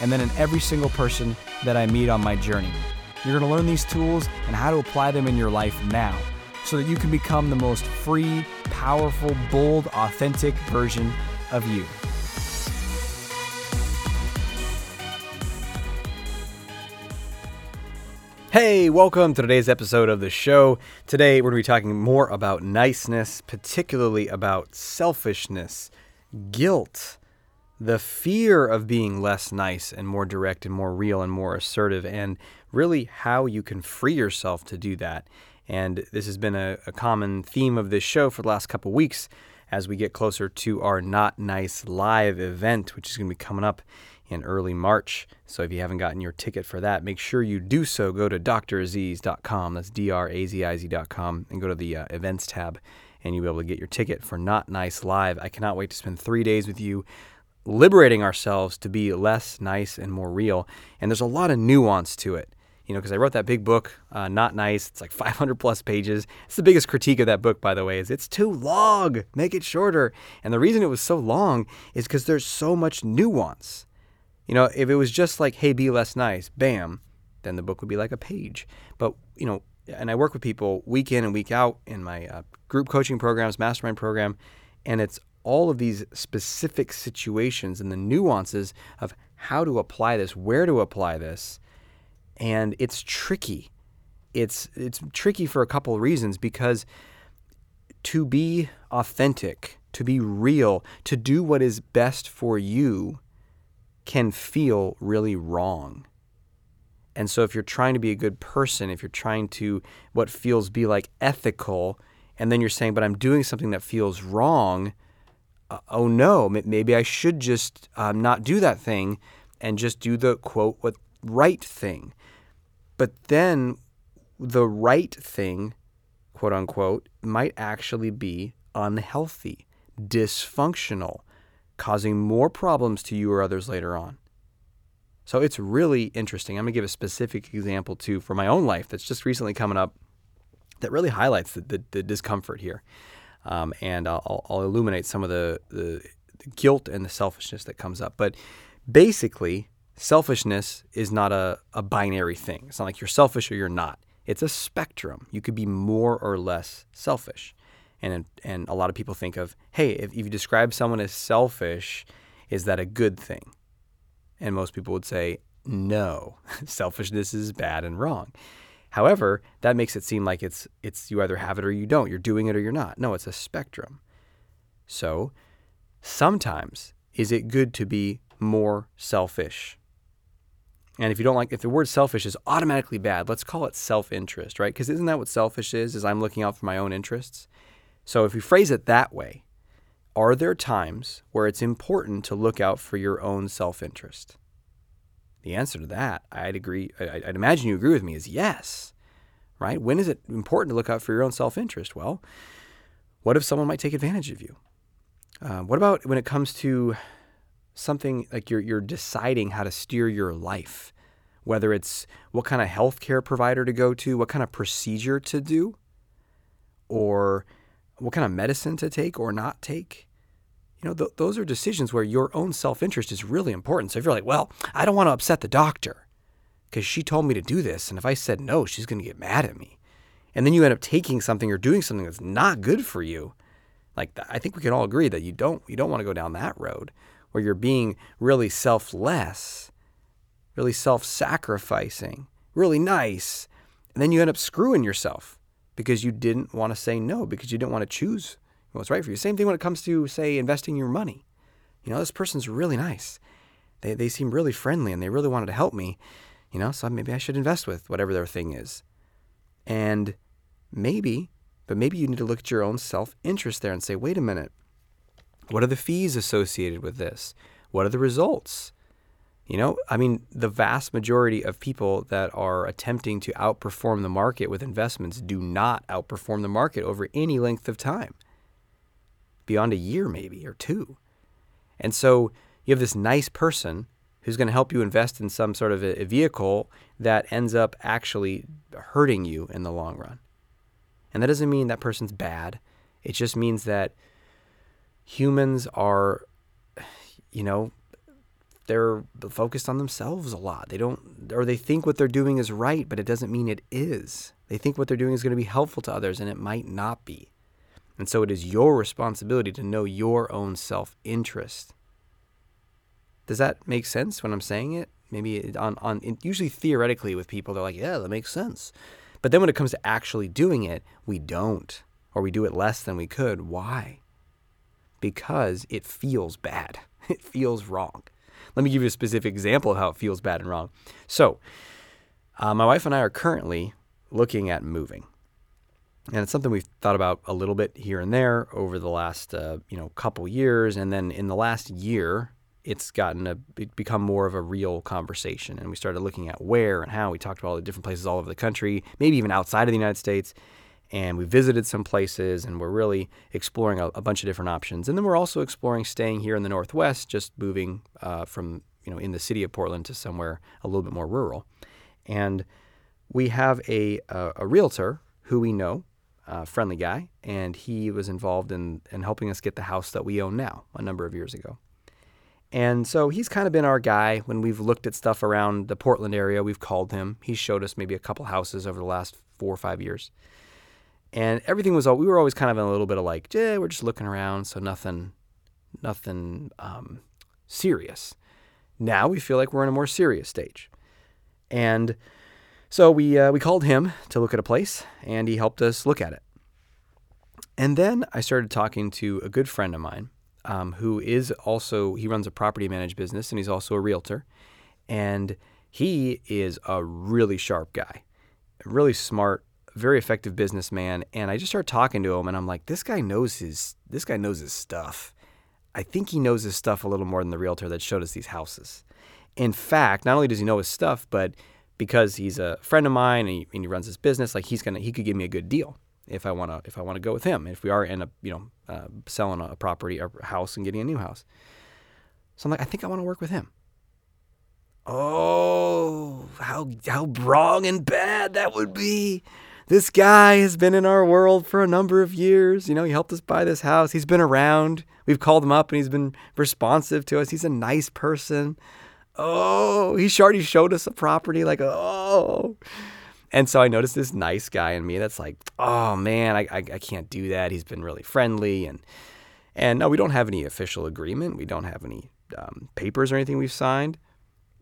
and then in every single person that I meet on my journey. You're going to learn these tools and how to apply them in your life now so that you can become the most free, powerful, bold, authentic version of you. Hey, welcome to today's episode of the show. Today, we're going to be talking more about niceness, particularly about selfishness, guilt, the fear of being less nice and more direct and more real and more assertive, and really how you can free yourself to do that. And this has been a, a common theme of this show for the last couple weeks as we get closer to our Not Nice Live event, which is going to be coming up in early March. So if you haven't gotten your ticket for that, make sure you do so. Go to draziz.com, that's D R A Z I Z.com, and go to the uh, events tab, and you'll be able to get your ticket for Not Nice Live. I cannot wait to spend three days with you liberating ourselves to be less nice and more real. And there's a lot of nuance to it you know, because I wrote that big book, uh, Not Nice. It's like 500 plus pages. It's the biggest critique of that book, by the way, is it's too long. Make it shorter. And the reason it was so long is because there's so much nuance. You know, if it was just like, hey, be less nice, bam, then the book would be like a page. But, you know, and I work with people week in and week out in my uh, group coaching programs, mastermind program, and it's all of these specific situations and the nuances of how to apply this, where to apply this and it's tricky. It's it's tricky for a couple of reasons because to be authentic, to be real, to do what is best for you can feel really wrong. And so if you're trying to be a good person, if you're trying to what feels be like ethical and then you're saying but I'm doing something that feels wrong, oh no, maybe I should just um, not do that thing and just do the quote what right thing. But then the right thing, quote unquote, might actually be unhealthy, dysfunctional, causing more problems to you or others later on. So it's really interesting. I'm going to give a specific example too for my own life that's just recently coming up that really highlights the, the, the discomfort here. Um, and I'll, I'll, illuminate some of the, the, the guilt and the selfishness that comes up. But basically, selfishness is not a, a binary thing. It's not like you're selfish or you're not. It's a spectrum. You could be more or less selfish. And, and a lot of people think of, hey, if, if you describe someone as selfish, is that a good thing? And most people would say, no, selfishness is bad and wrong. However, that makes it seem like it's it's you either have it or you don't. You're doing it or you're not. No, it's a spectrum. So, sometimes is it good to be more selfish? And if you don't like, if the word selfish is automatically bad, let's call it self interest, right? Because isn't that what selfish is? Is I'm looking out for my own interests? So if you phrase it that way, are there times where it's important to look out for your own self interest? The answer to that, I'd agree, I'd imagine you agree with me, is yes, right? When is it important to look out for your own self interest? Well, what if someone might take advantage of you? Uh, what about when it comes to something like you're you're deciding how to steer your life, whether it's what kind of healthcare provider to go to, what kind of procedure to do, or what kind of medicine to take or not take. You know, th- those are decisions where your own self-interest is really important. So if you're like, well, I don't want to upset the doctor because she told me to do this, and if I said no, she's going to get mad at me. And then you end up taking something or doing something that's not good for you. Like I think we can all agree that you don't you don't want to go down that road where you're being really selfless, really self sacrificing, really nice. And then you end up screwing yourself because you didn't want to say no, because you didn't want to choose what's right for you. Same thing when it comes to, say, investing your money. You know, this person's really nice. They, they seem really friendly and they really wanted to help me, you know, so maybe I should invest with whatever their thing is. And maybe, but maybe you need to look at your own self interest there and say, wait a minute, what are the fees associated with this? What are the results? You know, I mean, the vast majority of people that are attempting to outperform the market with investments do not outperform the market over any length of time, beyond a year maybe or two. And so you have this nice person who's going to help you invest in some sort of a, vehicle that ends up actually hurting you in the long run. And that doesn't mean that person's bad. It just means that humans are, you know, they're focused on themselves a lot. They don't, or they think what they're doing is right, but it doesn't mean it is. They think what they're doing is going to be helpful to others, and it might not be. And so it is your responsibility to know your own self interest. Does that make sense when I'm saying it? Maybe on, on usually theoretically with people, they're like, yeah, that makes sense. But then when it comes to actually doing it, we don't, or we do it less than we could. Why? Because it feels bad. It feels wrong. Let me give you a specific example of how it feels bad and wrong. So, uh, my wife and I are currently looking at moving. And it's something we've thought about a little bit here and there over the last, uh, you know, couple years. And then in the last year, it's gotten a become more of a real conversation. And we started looking at where and how. We talked about all the different places all over the country, maybe even outside of the United States and we visited some places and we're really exploring a, a, bunch of different options. And then we're also exploring staying here in the Northwest, just moving uh, from you know in the city of Portland to somewhere a little bit more rural. And we have a a, a realtor who we know, a friendly guy, and he was involved in in helping us get the house that we own now a number of years ago. And so he's kind of been our guy when we've looked at stuff around the Portland area. We've called him. He showed us maybe a couple houses over the last four or five years and everything was all we were always kind of in a little bit of like, yeah, we're just looking around, so nothing, nothing um, serious. Now we feel like we're in a more serious stage, and so we uh, we called him to look at a place, and he helped us look at it. And then I started talking to a good friend of mine, um, who is also he runs a property managed business, and he's also a realtor, and he is a really sharp guy, really smart, very effective businessman. And I just started talking to him, and I'm like, this guy knows his this guy knows his stuff. I think he knows his stuff a little more than the realtor that showed us these houses. In fact, not only does he know his stuff, but because he's a friend of mine and he, and he runs his business, like he's gonna he could give me a good deal if I wanna if I wanna go with him. If we are end up you know uh, selling a property a house and getting a new house, so I'm like, I think I want to work with him. Oh, how how wrong and bad that would be this guy has been in our world for a number of years. You know, he helped us buy this house. He's been around. We've called him up and he's been responsive to us. He's a nice person. Oh, he already showed us a property. Like, oh. And so I noticed this nice guy in me that's like, oh man, I, I, I can't do that. He's been really friendly. And, and no, we don't have any official agreement. We don't have any um, papers or anything we've signed.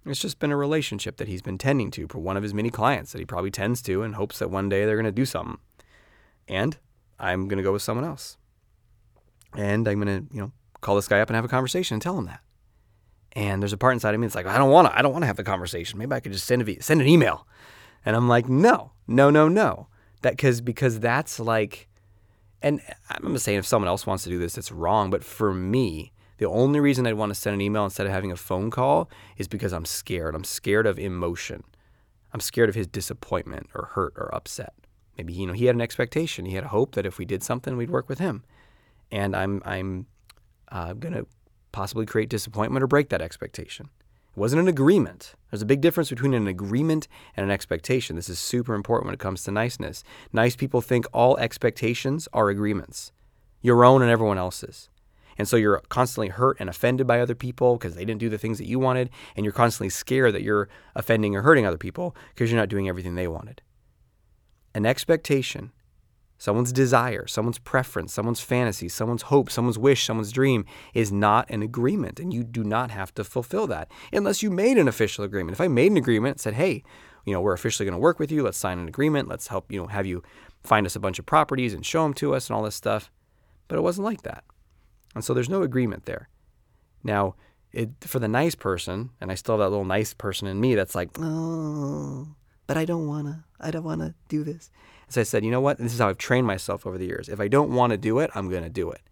It's just been a relationship that he's been tending to for one of his many clients that he probably tends to and hopes that one day they're going to do something. And I'm going to go with someone else. And I'm going to, you know, call this guy up and have a conversation and tell him that. And there's a part inside of me that's like, I don't want to, I don't want to have the conversation. Maybe I could just send a, send an email. And I'm like, no, no, no, no. That cause, because that's like, and I'm not saying if someone else wants to do this, it's wrong. But for me, the only reason I'd want to send an email instead of having a phone call is because I'm scared. I'm scared of emotion. I'm scared of his disappointment or hurt or upset. Maybe you know he had an expectation. He had a hope that if we did something, we'd work with him, and I'm I'm uh, gonna possibly create disappointment or break that expectation. It wasn't an agreement. There's a big difference between an agreement and an expectation. This is super important when it comes to niceness. Nice people think all expectations are agreements, your own and everyone else's. And so you're constantly hurt and offended by other people because they didn't do the things that you wanted. And you're constantly scared that you're offending or hurting other people because you're not doing everything they wanted. An expectation, someone's desire, someone's preference, someone's fantasy, someone's hope, someone's wish, someone's dream is not an agreement. And you do not have to fulfill that unless you made an official agreement. If I made an agreement, said, hey, you know, we're officially going to work with you. Let's sign an agreement. Let's help, you know, have you find us a bunch of properties and show them to us and all this stuff. But it wasn't like that. And so there's no agreement there. Now, it, for the nice person, and I still have that little nice person in me that's like, oh, but I don't wanna, I don't wanna do this. So I said, you know what? This is how I've trained myself over the years. If I don't want to do it, I'm gonna do it.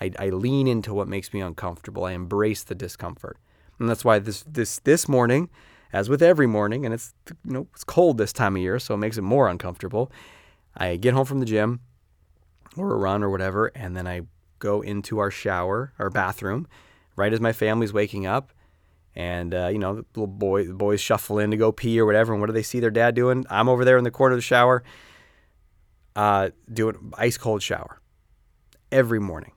I, I lean into what makes me uncomfortable. I embrace the discomfort. And that's why this this this morning, as with every morning, and it's you know it's cold this time of year, so it makes it more uncomfortable. I get home from the gym or a run or whatever, and then I go into our shower, our bathroom, right as my family's waking up. And uh, you know, the little boy, the boys shuffle in to go pee or whatever. And what do they see their dad doing? I'm over there in the corner of the shower, uh, doing ice cold shower every morning.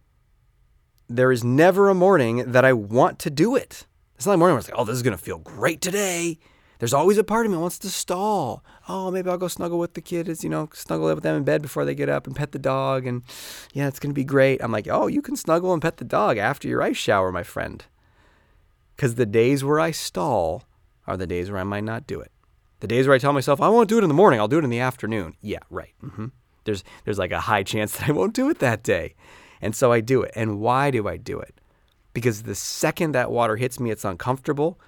There is never a morning that I want to do it. It's not a morning where it's like, oh, this is gonna feel great today. There's always a part of me wants to stall. Oh, maybe I'll go snuggle with the kids, you know, snuggle with them in bed before they get up and pet the dog. And yeah, it's going to be great. I'm like, oh, you can snuggle and pet the dog after your ice shower, my friend. Because the days where I stall are the days where I might not do it. The days where I tell myself, I won't do it in the morning, I'll do it in the afternoon. Yeah, right. Mm-hmm. There's, there's like a high chance that I won't do it that day. And so I do it. And why do I do it? Because the second that water hits me, it's uncomfortable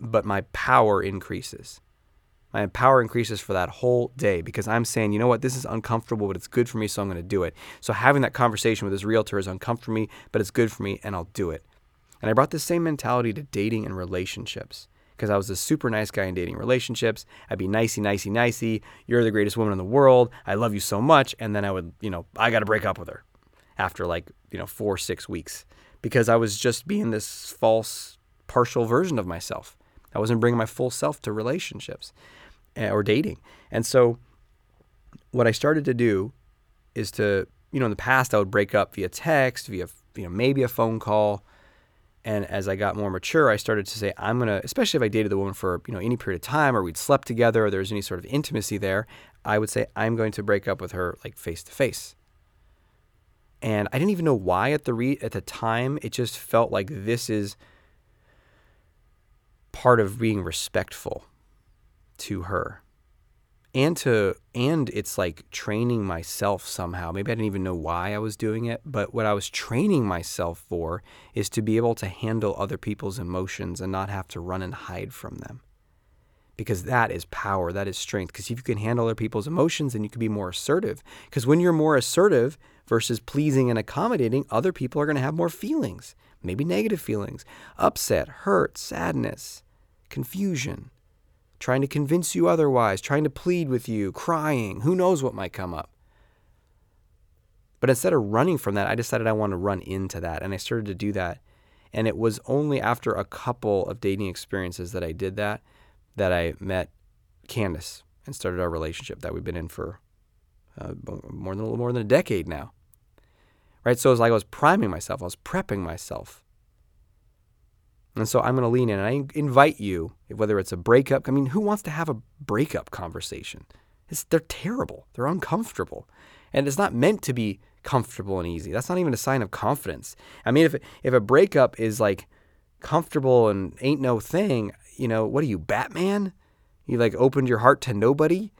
but my power increases. My power increases for that whole day because I'm saying, you know what, this is uncomfortable, but it's good for me, so I'm going to do it. So having that conversation with this realtor is uncomfortable for me, but it's good for me, and I'll do it. And I brought the same mentality to dating and relationships because I was a super nice guy in dating relationships. I'd be nicey, nicey, nicey. You're the greatest woman in the world. I love you so much. And then I would, you know, I got to break up with her after like, you know, four, six weeks because I was just being this false, partial version of myself. I wasn't bringing my full self to relationships eh, or dating. And so what I started to do is to, you know, in the past I would break up via text, via, you know, maybe a phone call. And as I got more mature, I started to say, I'm to, especially if I dated the woman for, you know, any period of time or we'd slept together or there's any sort of intimacy there, I would say, I'm going to break up with her like face to face. And I didn't even know why at the re- at the time. It just felt like this is part of being respectful to her and to and it's like training myself somehow. Maybe i didn't even know why i was doing it but what i was training myself for is to be able to handle other people's emotions and not have to run and hide from them. Because that is power that is strength because if you can handle other people's emotions then you can be more assertive. Because when you're more assertive versus pleasing and accommodating other people are going to have more feelings maybe negative feelings upset hurt sadness confusion, trying to convince you otherwise, trying to plead with you, crying. Who knows what might come up? But instead of running from that, I decided I want to run into that. And I started to do that. And it was only after a couple of dating experiences that I did that that I met Candace and started our relationship that we've been in for uh, more than a little more than a decade now. Right? So it was like I was priming myself, I was prepping myself and so I'm going to lean in and I invite you, whether it's a breakup, I mean, who wants to have a breakup conversation? It's, they're terrible, they're uncomfortable. And it's not meant to be comfortable and easy. That's not even a sign of confidence. I mean, if, if a breakup is like comfortable and ain't no thing, you know, what are you, Batman? You like opened your heart to nobody?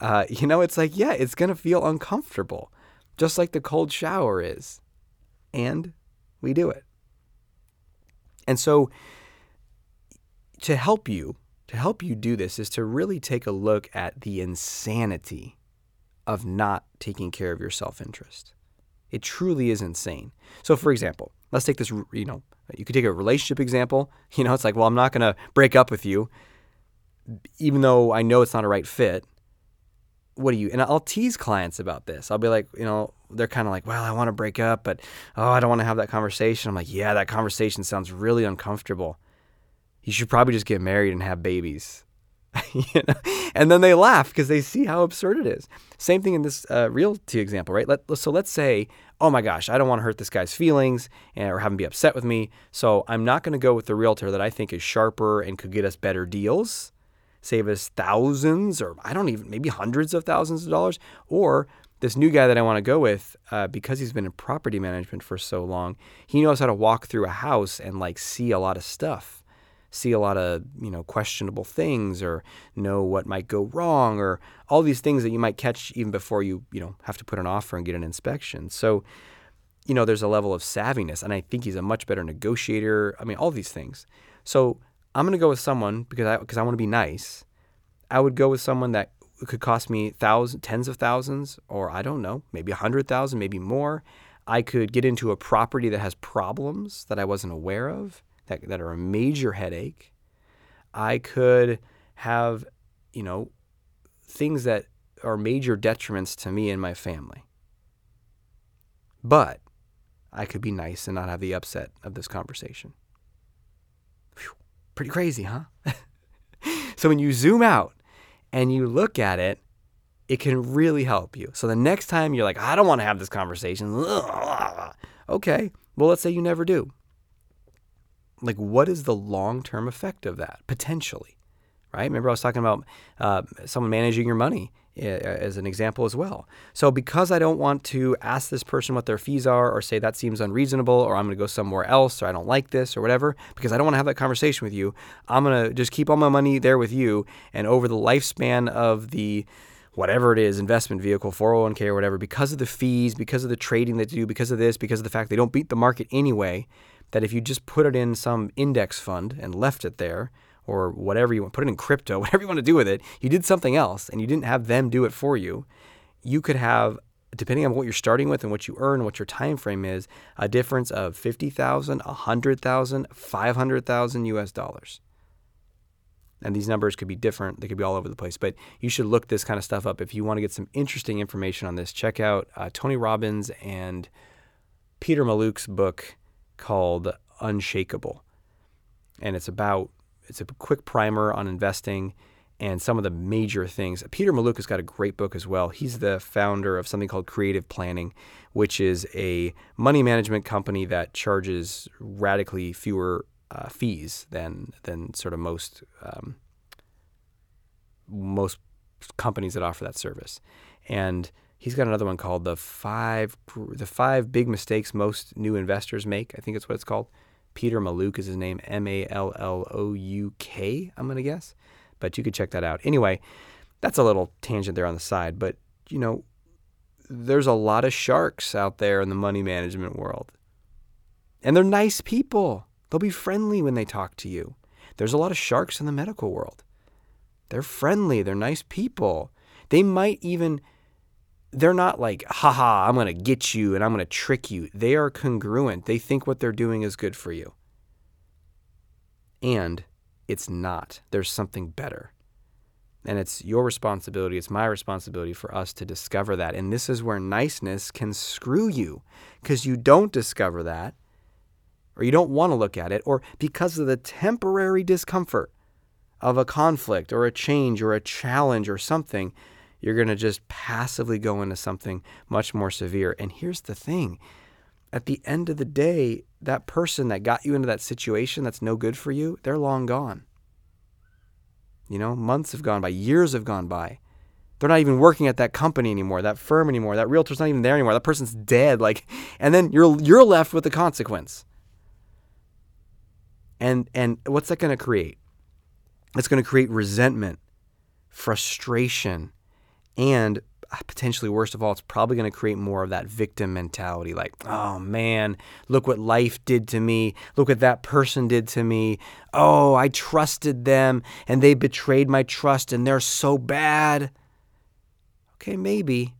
Uh, you know, it's like, yeah, it's going to feel uncomfortable, just like the cold shower is. And we do it. And so to help you, to help you do this is to really take a look at the insanity of not taking care of your self-interest. It truly is insane. So for example, let's take this, you know, you could take a relationship example. You know, it's like, well, I'm not going to break up with you even though I know it's not a right fit what do you and I'll tease clients about this. I'll be like, you know, they're kind of like, well, I want to break up, but oh, I don't want to have that conversation. I'm like, yeah, that conversation sounds really uncomfortable. You should probably just get married and have babies. you know? And then they laugh because they see how absurd it is. Same thing in this uh, realty example, right? Let, so let's say, oh my gosh, I don't want to hurt this guy's feelings or have him be upset with me. So I'm not going to go with the realtor that I think is sharper and could get us better deals save us thousands or I don't even, maybe hundreds of thousands of dollars. Or this new guy that I want to go with, uh, because he's been in property management for so long, he knows how to walk through a house and like see a lot of stuff see a lot of you know questionable things or know what might go wrong or all these things that you might catch even before you you know have to put an offer and get an inspection so you know there's a level of savviness and i think he's a much better negotiator i mean all these things so I'm to go with someone because I because I want to be nice. I would go with someone that could cost me thousands, tens of thousands, or I don't know, maybe a hundred thousand, maybe more. I could get into a property that has problems that I wasn't aware of that, that are a major headache. I could have, you know, things that are major detriments to me and my family. But I could be nice and not have the upset of this conversation. Pretty crazy, huh? so when you zoom out and you look at it, it can really help you. So the next time you're like, I don't want to have this conversation. Okay, well, let's say you never do. Like, what is the long term effect of that potentially? Right? Remember, I was talking about uh, someone managing your money as an example as well. So, because I don't want to ask this person what their fees are or say that seems unreasonable or I'm going to go somewhere else or I don't like this or whatever, because I don't want to have that conversation with you, I'm going to just keep all my money there with you. And over the lifespan of the whatever it is, investment vehicle, 401k or whatever, because of the fees, because of the trading that they do, because of this, because of the fact they don't beat the market anyway, that if you just put it in some index fund and left it there, or whatever you want, put it in crypto, whatever you want to do with it, you did something else and you didn't have them do it for you, you could have depending on what you're starting with and what you earn, what your time frame is, a difference of 50,000, 100,000, 500,000 US dollars. And these numbers could be different, they could be all over the place, but you should look this kind of stuff up if you want to get some interesting information on this. Check out uh, Tony Robbins and Peter Mallouk's book called Unshakable. And it's about it's a quick primer on investing and some of the major things. Peter Mallouk has got a great book as well. He's the founder of something called Creative Planning, which is a money management company that charges radically fewer uh, fees than than sort of most um, most companies that offer that service. And he's got another one called the five the five big mistakes most new investors make. I think it's what it's called. Peter Mallouk is his name, M A L L O U K, I'm going to guess. But you could check that out. Anyway, that's a little tangent there on the side. But, you know, there's a lot of sharks out there in the money management world. And they're nice people, they'll be friendly when they talk to you. There's a lot of sharks in the medical world. They're friendly, they're nice people. They might even they're not like, haha, I'm going to get you and I'm going to trick you. They are congruent. They think what they're doing is good for you. And it's not. There's something better. And it's your responsibility, it's my responsibility for us to discover that. And this is where niceness can screw you because you don't discover that, or you don't want to look at it, or because of the temporary discomfort of a conflict or a change or a challenge or something you're going to just passively go into something much more severe. And here's the thing at the end of the day, that person that got you into that situation that's no good for you, they're long gone. You know, months have gone by, years have gone by. They're not even working at that company anymore, that firm anymore. That realtor's not even there anymore. That person's dead. Like, and then you're you're left with the consequence. And and what's that to create? It's to create resentment, frustration, and uh, potentially worst of all, it's probably going to create more of that victim mentality like, oh man, look what life did to me. Look what that person did to me. Oh, I trusted them and they betrayed my trust and they're so bad. Okay, maybe,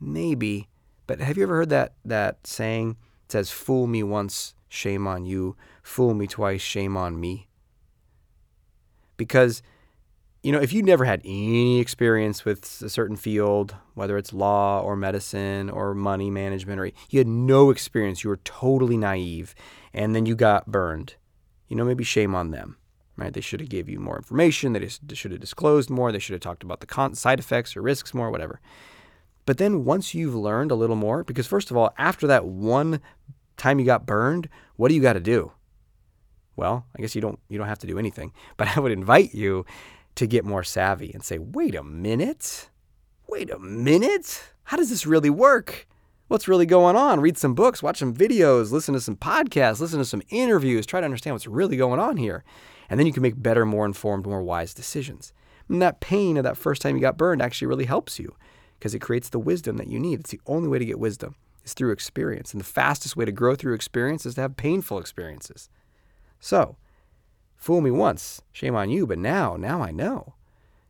maybe. But have you ever heard that, that saying? It says, fool me once, shame on you. Fool me twice, shame on me. Because you know, if you never had any experience with a certain field, whether it's law or medicine or money management, or you had no experience, you were totally naive, and then you got burned, you know, maybe shame on them, right? They should have gave you more information. They should have disclosed more. They should have talked about the side effects or risks more, whatever. But then once you've learned a little more, because first of all, after that one time you got burned, what do you got to do? Well, I guess you don't you don't have to do anything, but I would invite you to get more savvy and say, wait a minute, wait a minute, how does this really work? What's really going on? Read some books, watch some videos, listen to some podcasts, listen to some interviews, try to understand what's really going on here. And then you can make better, more informed, more wise decisions. And that pain of that first time you got burned actually really helps you because it creates the wisdom that you need. It's the only way to get wisdom is through experience. And the fastest way to grow through experience is to have painful experiences. So, Fool me once, shame on you, but now, now I know.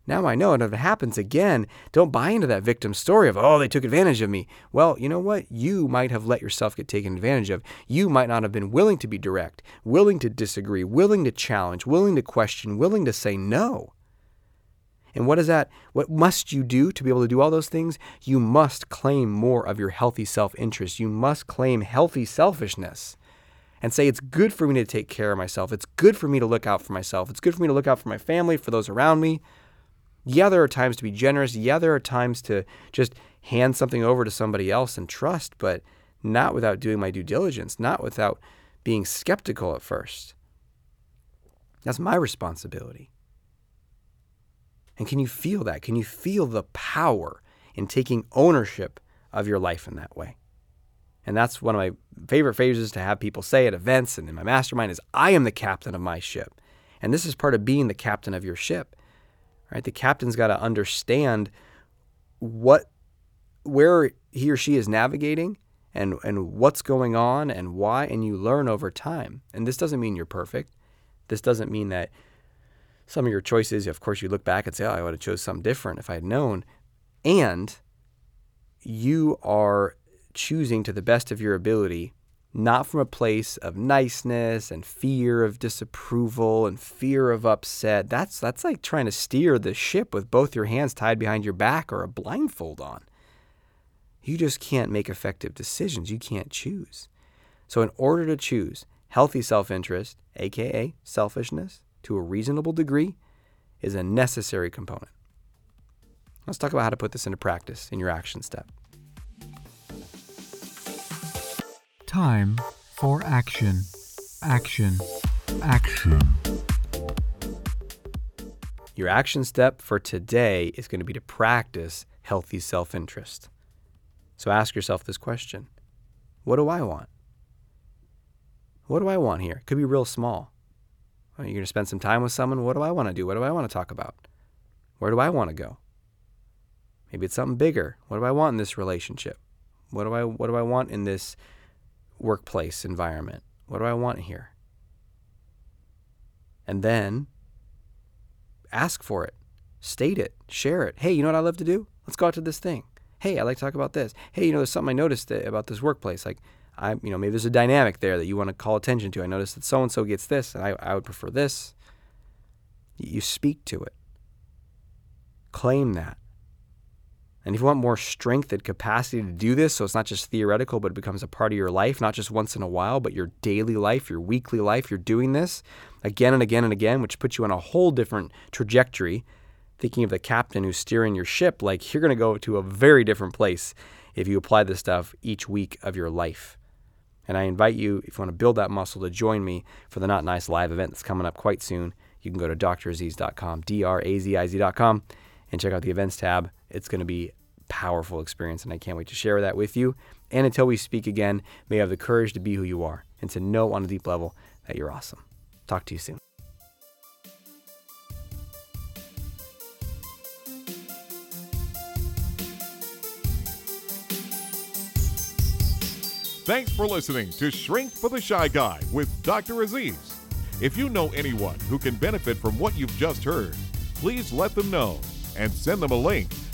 Now I know, and if it happens again, don't buy into that victim story of, oh, they took advantage of me. Well, you know what? You might have let yourself get taken advantage of. You might not have been willing to be direct, willing to disagree, willing to challenge, willing to question, willing to say no. And what is that? What must you do to be able to do all those things? You must claim more of your healthy self interest. You must claim healthy selfishness and say, it's good for me to take care of myself. It's good for me to look out for myself. It's good for me to look out for my family, for those around me. Yeah, there are times to be generous. Yeah, there are times to just hand something over to somebody else and trust, but not without doing my due diligence, not without being skeptical at first. That's my responsibility. And can you feel that? Can you feel the power in taking ownership of your life in that way? And that's one of my favorite phrases to have people say at events and in my mastermind is I am the captain of my ship. And this is part of being the captain of your ship right? The captain's got to understand what where he or she is navigating and and what's going on and why and you learn over time. And this doesn't mean you're perfect. This doesn't mean that some of your choices, of course, you look back and say, "Oh, I would have chose something different if I had known." And you are choosing to the best of your ability not from a place of niceness and fear of disapproval and fear of upset. That's that's like trying to steer the ship with both your hands tied behind your back or a blindfold on. You just can't make effective decisions. You can't choose. So in order to choose healthy self-interest, aka selfishness, to a reasonable degree is a necessary component. Let's talk about how to put this into practice in your action step. Time for action. Action. Action. Your action step for today is going to be to practice healthy self interest. So ask yourself this question What do I want? What do I want here? It could be real small. You're you going to spend some time with someone? What do I want to do? What do I want to talk about? Where do I want to go? Maybe it's something bigger. What do I want in this relationship? What do I what do I want in this workplace environment? What do I want here? And then ask for it, state it, share it. Hey, you know what I love to do? Let's go out to this thing. Hey, I like to talk about this. Hey, you know, there's something I noticed about this workplace. Like, I, you know, maybe there's a dynamic there that you want to call attention to. I noticed that so and so gets this, and I, I would prefer this. You speak to it, claim that. And if you want more strength and capacity to do this, so it's not just theoretical, but it becomes a part of your life, not just once in a while, but your daily life, your weekly life, you're doing this again and again and again, which puts you on a whole different trajectory. Thinking of the captain who's steering your ship, like you're going to go to a very different place if you apply this stuff each week of your life. And I invite you, if you want to build that muscle, to join me for the Not Nice live event that's coming up quite soon. You can go to draziz.com, D R A Z I Z.com, and check out the events tab. It's going to be powerful experience, and I can't wait to share that with you. And until we speak again, may you have the courage to be who you are and to know on a deep level that you're awesome. Talk to you soon. Thanks for listening to Shrink for the Shy Guy with Dr. Aziz. If you know anyone who can benefit from what you've just heard, please let them know and send them a link